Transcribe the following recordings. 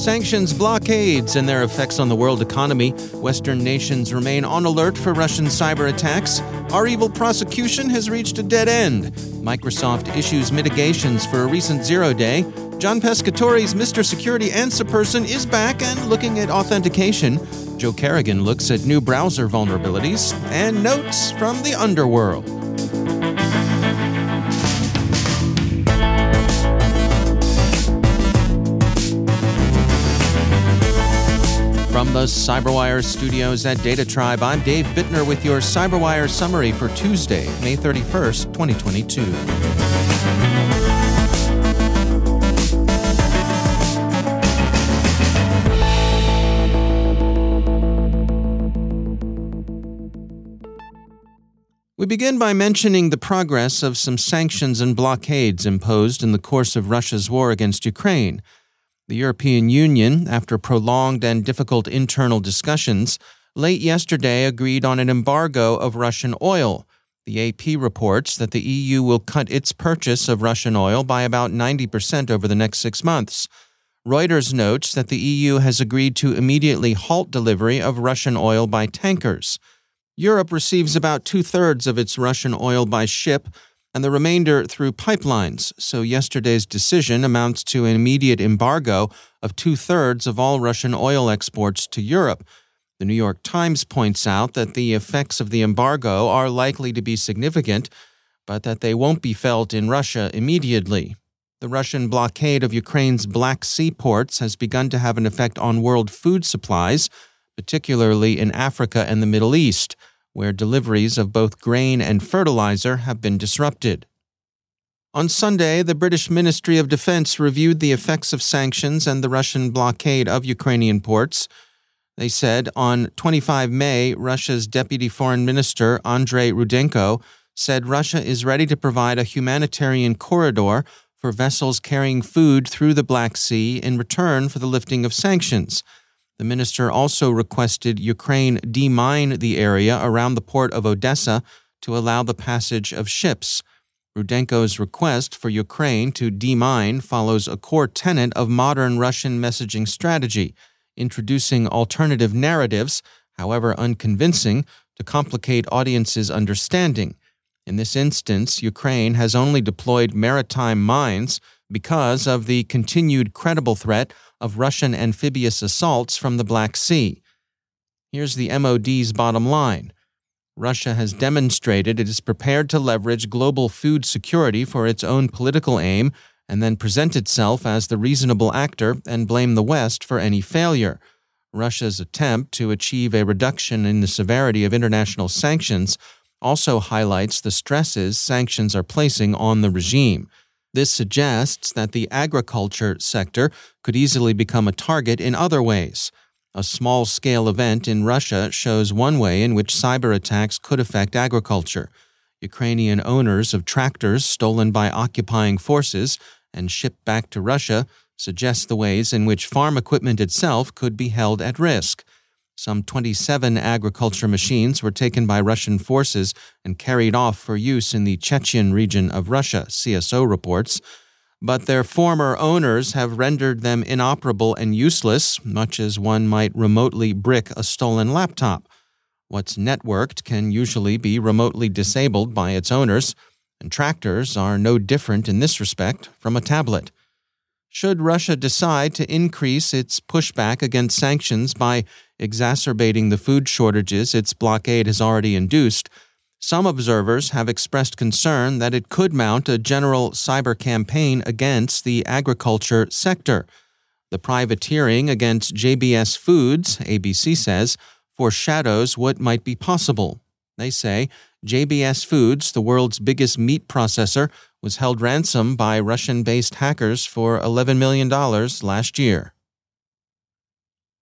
Sanctions, blockades, and their effects on the world economy. Western nations remain on alert for Russian cyber attacks. REvil prosecution has reached a dead end. Microsoft issues mitigations for a recent zero day. John Pescatore's Mr. Security Answer Person is back and looking at authentication. Joe Carrigan looks at new browser vulnerabilities and notes from the underworld. From the CyberWire studios at Data Tribe, I'm Dave Bittner with your CyberWire summary for Tuesday, May 31st, 2022. We begin by mentioning the progress of some sanctions and blockades imposed in the course of Russia's war against Ukraine. The European Union, after prolonged and difficult internal discussions, late yesterday agreed on an embargo of Russian oil. The AP reports that the EU will cut its purchase of Russian oil by about 90% over the next six months. Reuters notes that the EU has agreed to immediately halt delivery of Russian oil by tankers. Europe receives about two thirds of its Russian oil by ship and the remainder through pipelines, so yesterday's decision amounts to an immediate embargo of two thirds of all Russian oil exports to Europe. The New York Times points out that the effects of the embargo are likely to be significant, but that they won't be felt in Russia immediately. The Russian blockade of Ukraine's Black Sea ports has begun to have an effect on world food supplies, particularly in Africa and the Middle East where deliveries of both grain and fertilizer have been disrupted. On Sunday, the British Ministry of Defense reviewed the effects of sanctions and the Russian blockade of Ukrainian ports. They said on 25 May, Russia's Deputy Foreign Minister Andrei Rudenko said Russia is ready to provide a humanitarian corridor for vessels carrying food through the Black Sea in return for the lifting of sanctions. The minister also requested Ukraine demine the area around the port of Odessa to allow the passage of ships. Rudenko's request for Ukraine to demine follows a core tenet of modern Russian messaging strategy, introducing alternative narratives, however unconvincing, to complicate audiences' understanding. In this instance, Ukraine has only deployed maritime mines because of the continued credible threat of Russian amphibious assaults from the Black Sea. Here's the MOD's bottom line Russia has demonstrated it is prepared to leverage global food security for its own political aim and then present itself as the reasonable actor and blame the West for any failure. Russia's attempt to achieve a reduction in the severity of international sanctions also highlights the stresses sanctions are placing on the regime. This suggests that the agriculture sector could easily become a target in other ways. A small scale event in Russia shows one way in which cyber attacks could affect agriculture. Ukrainian owners of tractors stolen by occupying forces and shipped back to Russia suggest the ways in which farm equipment itself could be held at risk. Some 27 agriculture machines were taken by Russian forces and carried off for use in the Chechen region of Russia, CSO reports. But their former owners have rendered them inoperable and useless, much as one might remotely brick a stolen laptop. What's networked can usually be remotely disabled by its owners, and tractors are no different in this respect from a tablet. Should Russia decide to increase its pushback against sanctions by exacerbating the food shortages its blockade has already induced, some observers have expressed concern that it could mount a general cyber campaign against the agriculture sector. The privateering against JBS Foods, ABC says, foreshadows what might be possible. They say JBS Foods, the world's biggest meat processor, was held ransom by Russian based hackers for $11 million last year.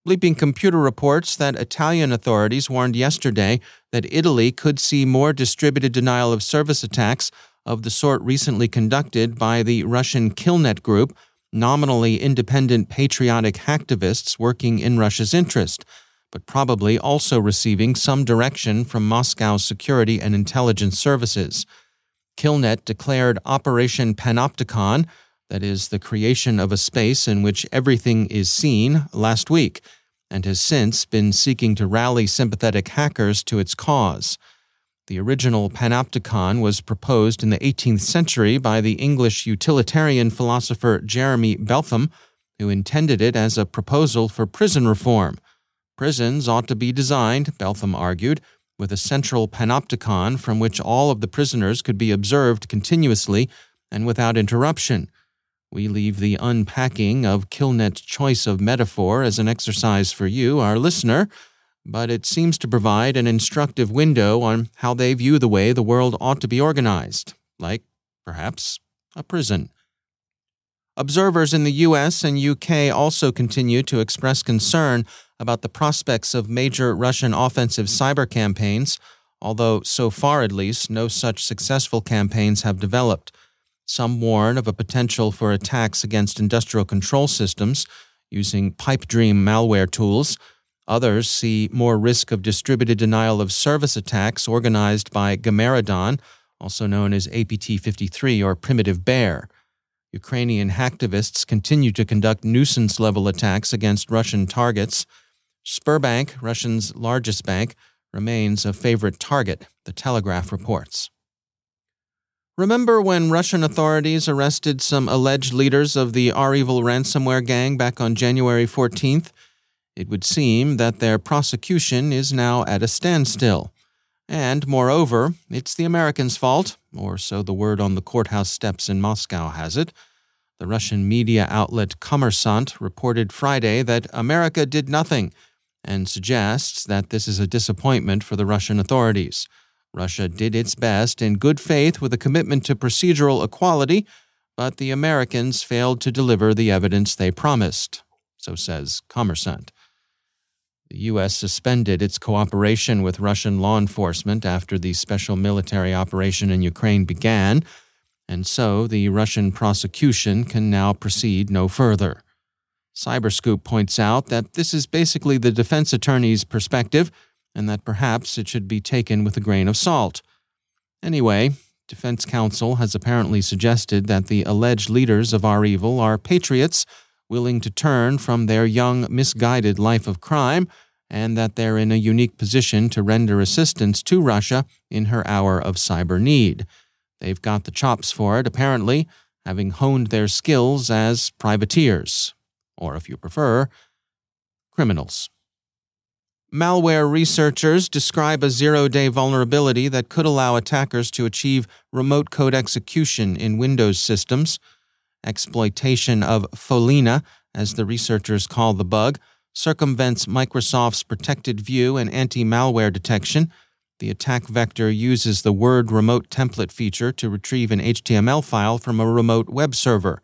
Bleeping Computer reports that Italian authorities warned yesterday that Italy could see more distributed denial of service attacks of the sort recently conducted by the Russian Killnet group, nominally independent patriotic hacktivists working in Russia's interest, but probably also receiving some direction from Moscow's security and intelligence services. Killnet declared Operation Panopticon, that is, the creation of a space in which everything is seen, last week, and has since been seeking to rally sympathetic hackers to its cause. The original Panopticon was proposed in the 18th century by the English utilitarian philosopher Jeremy Bentham, who intended it as a proposal for prison reform. Prisons ought to be designed, Bentham argued, with a central panopticon from which all of the prisoners could be observed continuously and without interruption. We leave the unpacking of Killnet's choice of metaphor as an exercise for you, our listener, but it seems to provide an instructive window on how they view the way the world ought to be organized, like, perhaps, a prison. Observers in the US and UK also continue to express concern about the prospects of major Russian offensive cyber campaigns, although so far at least no such successful campaigns have developed. Some warn of a potential for attacks against industrial control systems using PIPEDREAM malware tools. Others see more risk of distributed denial of service attacks organized by Gamaredon, also known as APT 53 or Primitive Bear. Ukrainian hacktivists continue to conduct nuisance level attacks against Russian targets. Sberbank, Russia's largest bank, remains a favorite target, the Telegraph reports. Remember when Russian authorities arrested some alleged leaders of the REvil ransomware gang back on January 14th? It would seem that their prosecution is now at a standstill. And, moreover, it's the Americans' fault, or so the word on the courthouse steps in Moscow has it. The Russian media outlet Kommersant reported Friday that America did nothing and suggests that this is a disappointment for the Russian authorities. Russia did its best in good faith with a commitment to procedural equality, but the Americans failed to deliver the evidence they promised, so says Kommersant. The U.S. suspended its cooperation with Russian law enforcement after the special military operation in Ukraine began, and so the Russian prosecution can now proceed no further. Cyberscoop points out that this is basically the defense attorney's perspective, and that perhaps it should be taken with a grain of salt. Anyway, defense counsel has apparently suggested that the alleged leaders of REvil are patriots willing to turn from their young, misguided life of crime, and that they're in a unique position to render assistance to Russia in her hour of cyber need. They've got the chops for it, apparently, having honed their skills as privateers, or if you prefer, criminals. Malware researchers describe a zero day vulnerability that could allow attackers to achieve remote code execution in Windows systems exploitation of Follina, as the researchers call the bug, circumvents Microsoft's protected view and anti malware detection. The attack vector uses the Word Remote Template feature to retrieve an HTML file from a remote web server.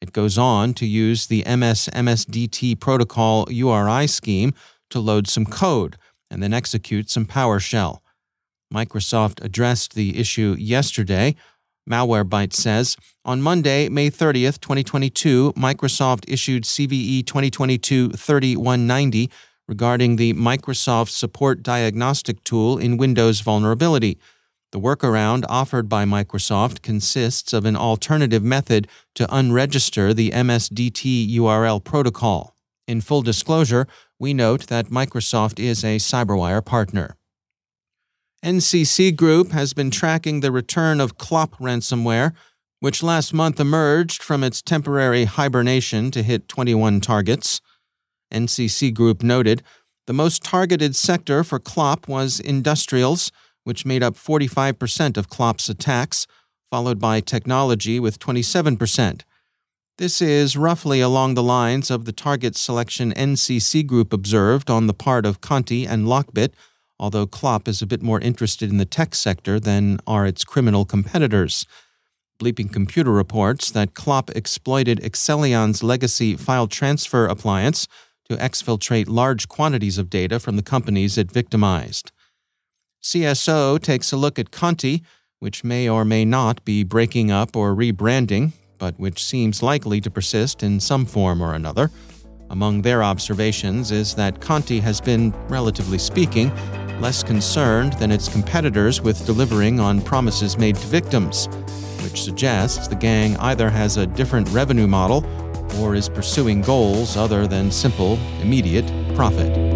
It goes on to use the MS MSDT protocol URI scheme to load some code and then execute some PowerShell. Microsoft addressed the issue yesterday Malwarebytes says on Monday, May 30th, 2022, Microsoft issued CVE 2022 3190 regarding the Microsoft Support Diagnostic tool in Windows vulnerability. The workaround offered by Microsoft consists of an alternative method to unregister the MSDT URL protocol. In full disclosure, we note that Microsoft is a CyberWire partner. NCC Group has been tracking the return of Clop ransomware, which last month emerged from its temporary hibernation to hit 21 targets. NCC Group noted the most targeted sector for Clop was industrials, which made up 45% of Clop's attacks, followed by technology with 27%. This is roughly along the lines of the target selection NCC Group observed on the part of Conti and Lockbit, although Clop is a bit more interested in the tech sector than are its criminal competitors. Bleeping Computer reports that Clop exploited Accellion's legacy file transfer appliance to exfiltrate large quantities of data from the companies it victimized. CSO takes a look at Conti, which may or may not be breaking up or rebranding, but which seems likely to persist in some form or another. Among their observations is that Conti has been, relatively speaking, less concerned than its competitors with delivering on promises made to victims, which suggests the gang either has a different revenue model or is pursuing goals other than simple, immediate profit.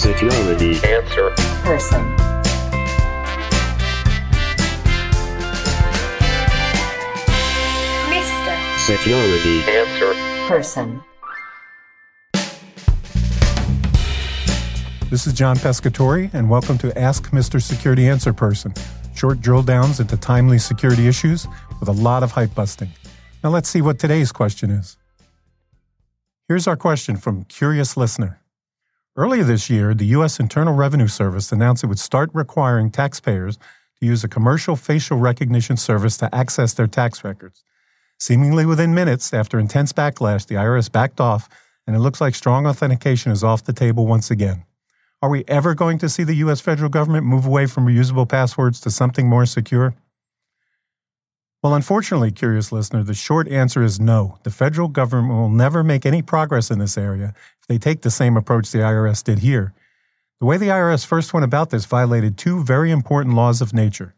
Security answer person. Mr. Security answer person. This is John Pescatore, and welcome to Ask Mr. Security Answer Person. Short drill downs into timely security issues with a lot of hype busting. Now let's see what today's question is. Here's our question from Curious Listener. Earlier this year, the U.S. Internal Revenue Service announced it would start requiring taxpayers to use a commercial facial recognition service to access their tax records. Seemingly within minutes, after intense backlash, the IRS backed off, and it looks like strong authentication is off the table once again. Are we ever going to see the U.S. federal government move away from reusable passwords to something more secure? Well, unfortunately, curious listener, the short answer is no. The federal government will never make any progress in this area if they take the same approach the IRS did here. The way the IRS first went about this violated two very important laws of nature.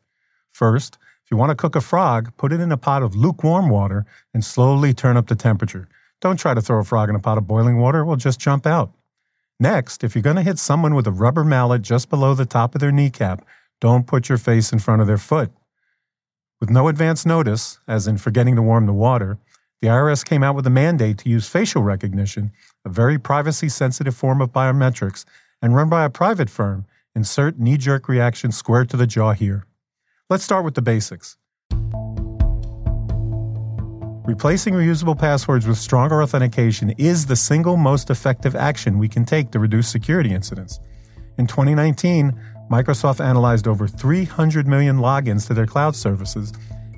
First, if you want to cook a frog, put it in a pot of lukewarm water and slowly turn up the temperature. Don't try to throw a frog in a pot of boiling water, it will just jump out. Next, if you're going to hit someone with a rubber mallet just below the top of their kneecap, don't put your face in front of their foot. With no advance notice, as in forgetting to warm the water, the IRS came out with a mandate to use facial recognition, a very privacy sensitive form of biometrics, and run by a private firm. Insert knee jerk reaction square to the jaw here. Let's start with the basics. Replacing reusable passwords with stronger authentication is the single most effective action we can take to reduce security incidents. In 2019, Microsoft analyzed over 300 million logins to their cloud services,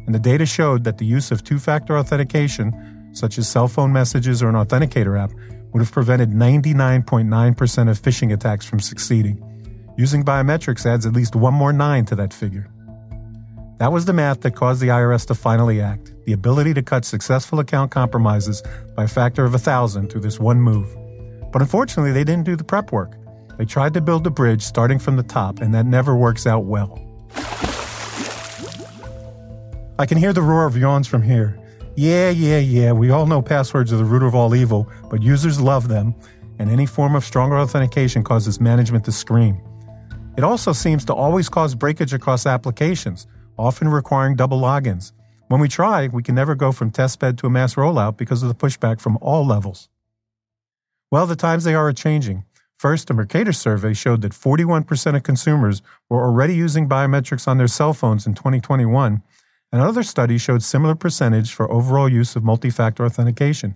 and the data showed that the use of two factor authentication, such as cell phone messages or an authenticator app, would have prevented 99.9% of phishing attacks from succeeding. Using biometrics adds at least one more nine to that figure. That was the math that caused the IRS to finally act the ability to cut successful account compromises by a factor of a thousand through this one move. But unfortunately, they didn't do the prep work. They tried to build a bridge starting from the top, and that never works out well. I can hear the roar of yawns from here. Yeah, yeah, yeah, we all know passwords are the root of all evil, but users love them, and any form of stronger authentication causes management to scream. It also seems to always cause breakage across applications, often requiring double logins. When we try, we can never go from testbed to a mass rollout because of the pushback from all levels. Well, the times they are changing. First, a Mercator survey showed that 41% of consumers were already using biometrics on their cell phones in 2021. and Another study showed similar percentage for overall use of multi-factor authentication,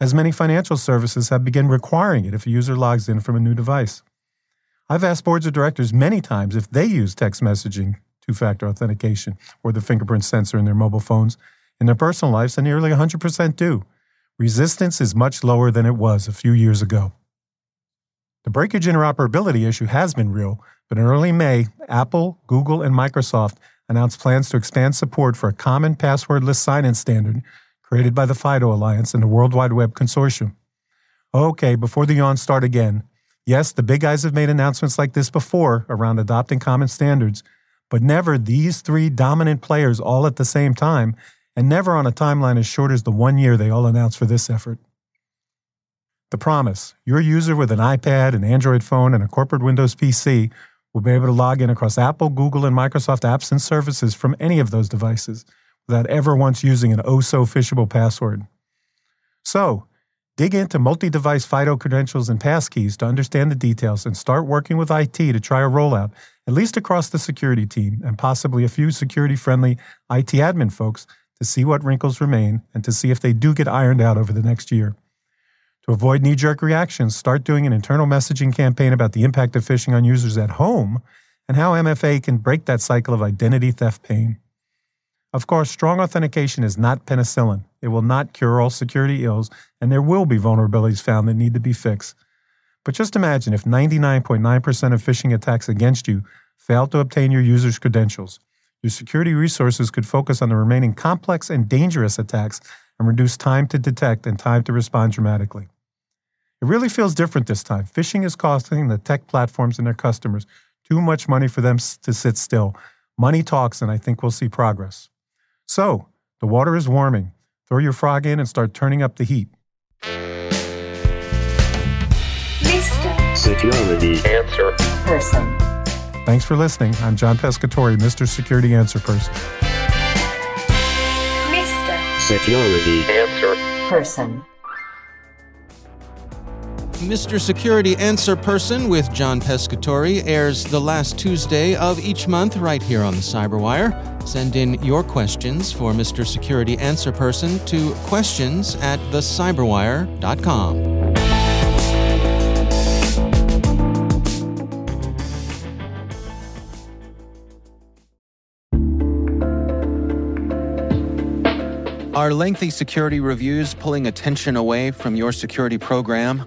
as many financial services have begun requiring it if a user logs in from a new device. I've asked boards of directors many times if they use text messaging, two factor authentication, or the fingerprint sensor in their mobile phones in their personal lives, and nearly 100% do. Resistance is much lower than it was a few years ago. The breakage interoperability issue has been real, but in early May, Apple, Google, and Microsoft announced plans to expand support for a common passwordless sign in standard created by the FIDO Alliance and the World Wide Web Consortium. Okay, before the yawns start again, yes, the big guys have made announcements like this before around adopting common standards, but never these three dominant players all at the same time, and never on a timeline as short as the one year they all announced for this effort. The promise your user with an iPad, an Android phone, and a corporate Windows PC will be able to log in across Apple, Google, and Microsoft apps and services from any of those devices without ever once using an oh so phishable password. So, dig into multi device FIDO credentials and passkeys to understand the details and start working with IT to try a rollout, at least across the security team and possibly a few security friendly IT admin folks to see what wrinkles remain and to see if they do get ironed out over the next year. To avoid knee jerk reactions, start doing an internal messaging campaign about the impact of phishing on users at home and how MFA can break that cycle of identity theft pain. Of course, strong authentication is not penicillin. It will not cure all security ills, and there will be vulnerabilities found that need to be fixed. But just imagine if 99.9% of phishing attacks against you failed to obtain your user's credentials. Your security resources could focus on the remaining complex and dangerous attacks and reduce time to detect and time to respond dramatically. It really feels different this time. Phishing is costing the tech platforms and their customers too much money for them to sit still. Money talks, and I think we'll see progress. So, the water is warming. Throw your frog in and start turning up the heat. Mr. Security Answer Person. Thanks for listening. I'm John Pescatore, Mr. Security Answer Person. Mr. Security Answer Person. Mr. Security Answer Person with John Pescatore airs the last Tuesday of each month right here on the Cyberwire. Send in your questions for Mr. Security Answer Person to questions at thecyberwire.com. Are lengthy security reviews pulling attention away from your security program?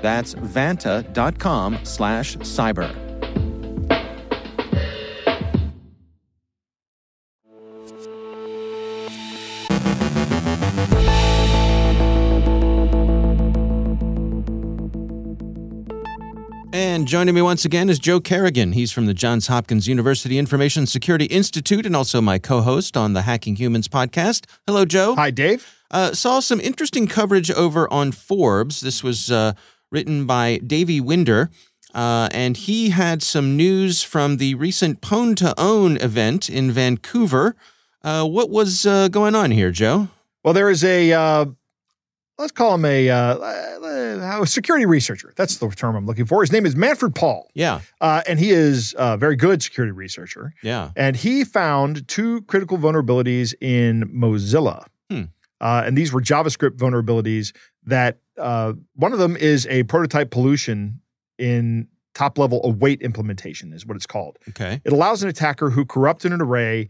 That's vanta.com slash cyber. And joining me once again is Joe Carrigan. He's from the Johns Hopkins University Information Security Institute and also my co host on the Hacking Humans podcast. Hello, Joe. Hi, Dave. Uh, saw some interesting coverage over on Forbes. This was. Uh, written by Davey Winder. Uh, and he had some news from the recent Pwn2Own event in Vancouver. Uh, what was uh, going on here, Joe? Well, there is a uh, let's call him a, uh, a security researcher. That's the term I'm looking for. His name is Manfred Paul. Yeah. Uh, and he is a very good security researcher. Yeah. And he found two critical vulnerabilities in Mozilla. Hmm. Uh, and these were JavaScript vulnerabilities that uh, one of them is a prototype pollution in top level await implementation, is what it's called. Okay. It allows an attacker who corrupted an array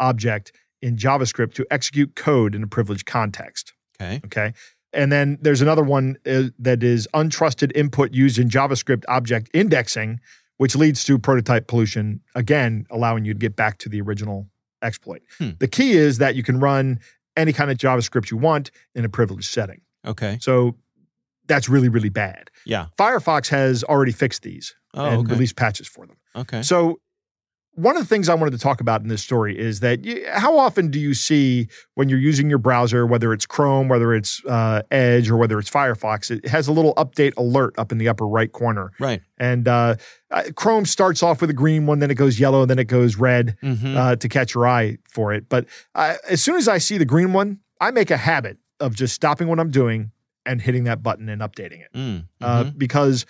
object in JavaScript to execute code in a privileged context. Okay. Okay. And then there's another one uh, that is untrusted input used in JavaScript object indexing, which leads to prototype pollution, again, allowing you to get back to the original exploit. Hmm. The key is that you can run any kind of JavaScript you want in a privileged setting. Okay. So that's really, really bad. Yeah. Firefox has already fixed these Oh, and okay. released patches for them. Okay. So, one of the things I wanted to talk about in this story is that you, how often do you see when you're using your browser, whether it's Chrome, whether it's uh, Edge, or whether it's Firefox, it has a little update alert up in the upper right corner. Right. And uh, uh, Chrome starts off with a green one, then it goes yellow, then it goes red Mm-hmm. uh, to catch your eye for it. But uh, as soon as I see the green one, I make a habit of just stopping what I'm doing and hitting that button and updating it mm. uh, Mhm. because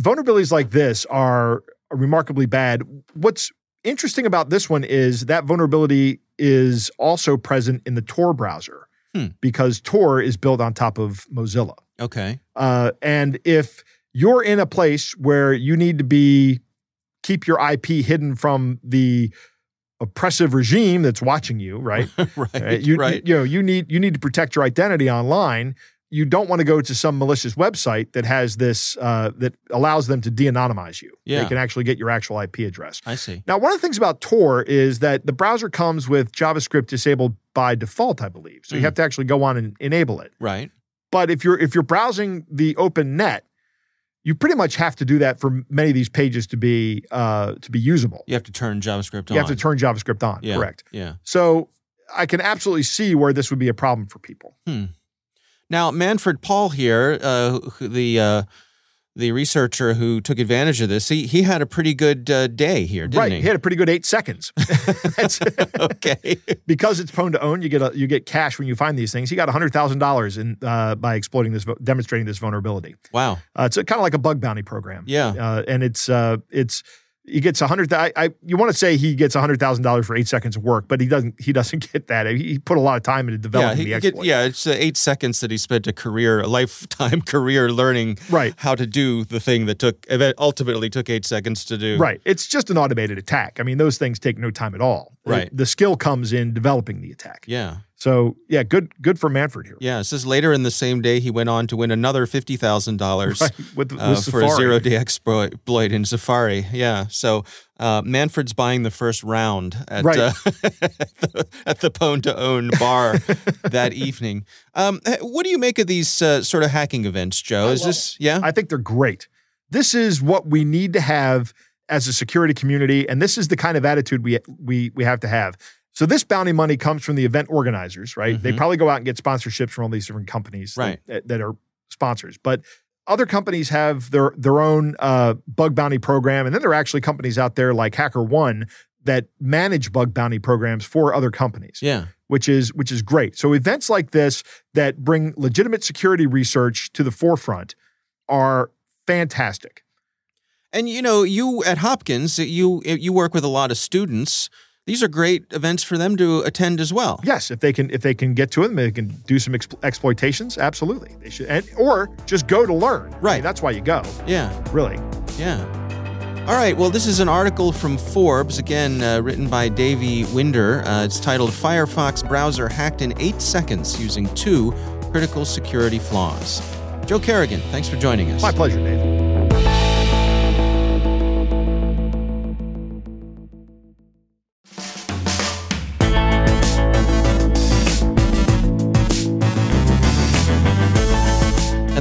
vulnerabilities like this are remarkably bad. What's interesting about this one is that vulnerability is also present in the Tor browser Hmm. because Tor is built on top of Mozilla. Okay. Uh, and if you're in a place where you need to be keep your IP hidden from the oppressive regime that's watching you, right? right. Uh, you, right. you, you know, you need you need to protect your identity online. You don't want to go to some malicious website that has this uh, that allows them to de-anonymize you. Yeah. They can actually get your actual IP address. I see. Now, one of the things about Tor is that the browser comes with JavaScript disabled by default, I believe. So you Mhm. have to actually go on and enable it. Right. But if you're if you're browsing the open net, you pretty much have to do that for many of these pages to be uh, to be usable. You have to turn JavaScript on. You have to turn JavaScript on. Yeah. Correct. Yeah. So I can absolutely see where this would be a problem for people. Now, Manfred Paul here, uh, the uh, the researcher who took advantage of this, he he had a pretty good uh, day here, didn't right. he? He had a pretty good eight seconds. Okay. because it's Pwn2Own, you get a, you get cash when you find these things. He got hundred thousand dollars in uh, by exploiting this, demonstrating this vulnerability. wow. Uh, it's kind of like a bug bounty program. Yeah. uh, and it's uh, it's he gets a hundred. I, I you want to say he gets a hundred thousand dollars for eight seconds of work, but he doesn't. He doesn't get that. He, put a lot of time into Yeah, developing he the exploit. get, yeah, it's uh, eight seconds that he spent a career, a lifetime career learning Right. how to do the thing that took ultimately took eight seconds to do. Right. It's just an automated attack. I mean, those things take no time at all. Right. The, the skill comes in developing the attack. Yeah. So yeah, good good for Manfred here. Yeah. It says later in the same day he went on to win another fifty thousand dollars. Right. Uh, for a zero day exploit in Safari. Yeah. So uh, Manfred's buying the first round at, Right. uh, at, the, at the Pwn2Own bar that evening. Um, what do you make of these uh, sort of hacking events, Joe? Is this, yeah? I think they're great. This is what we need to have as a security community, and this is the kind of attitude we we we have to have. So this bounty money comes from the event organizers, right? They Mhm. probably go out and get sponsorships from all these different companies that- Right. that, that are sponsors. But other companies have their their own uh, bug bounty program, and then there are actually companies out there like Hacker One that manage bug bounty programs for other companies yeah. which is which is great. So events like this that bring legitimate security research to the forefront are fantastic. And you know, you at Hopkins, you you work with a lot of students. These are great events for them to attend as well. Yes, if they can if they can get to them, they can do some exp- exploitations. Absolutely, they should, and, or just go to learn. I mean, Right. that's why you go. Yeah. Really. Yeah. All right. Well, this is an article from Forbes, again uh, written by Davey Winder. Uh, it's titled "Firefox Browser Hacked in Eight Seconds Using Two Critical Security Flaws." Joe Carrigan, thanks for joining us. My pleasure, Dave.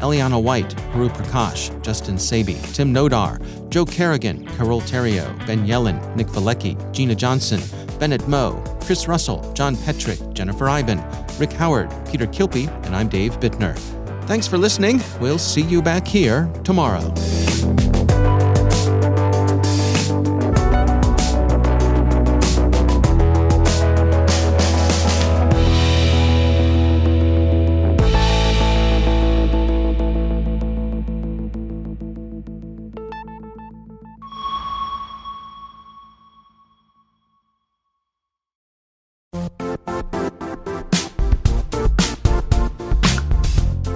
Eliana White, Puru Prakash, Justin Sabi, Tim Nodar, Joe Carrigan, Carole Theriault, Ben Yelin, Nick Valecki, Gina Johnson, Bennett Moe, Chris Russell, John Petrick, Jennifer Eiben, Rick Howard, Peter Kilpie, and I'm Dave Bittner. Thanks for listening. We'll see you back here tomorrow.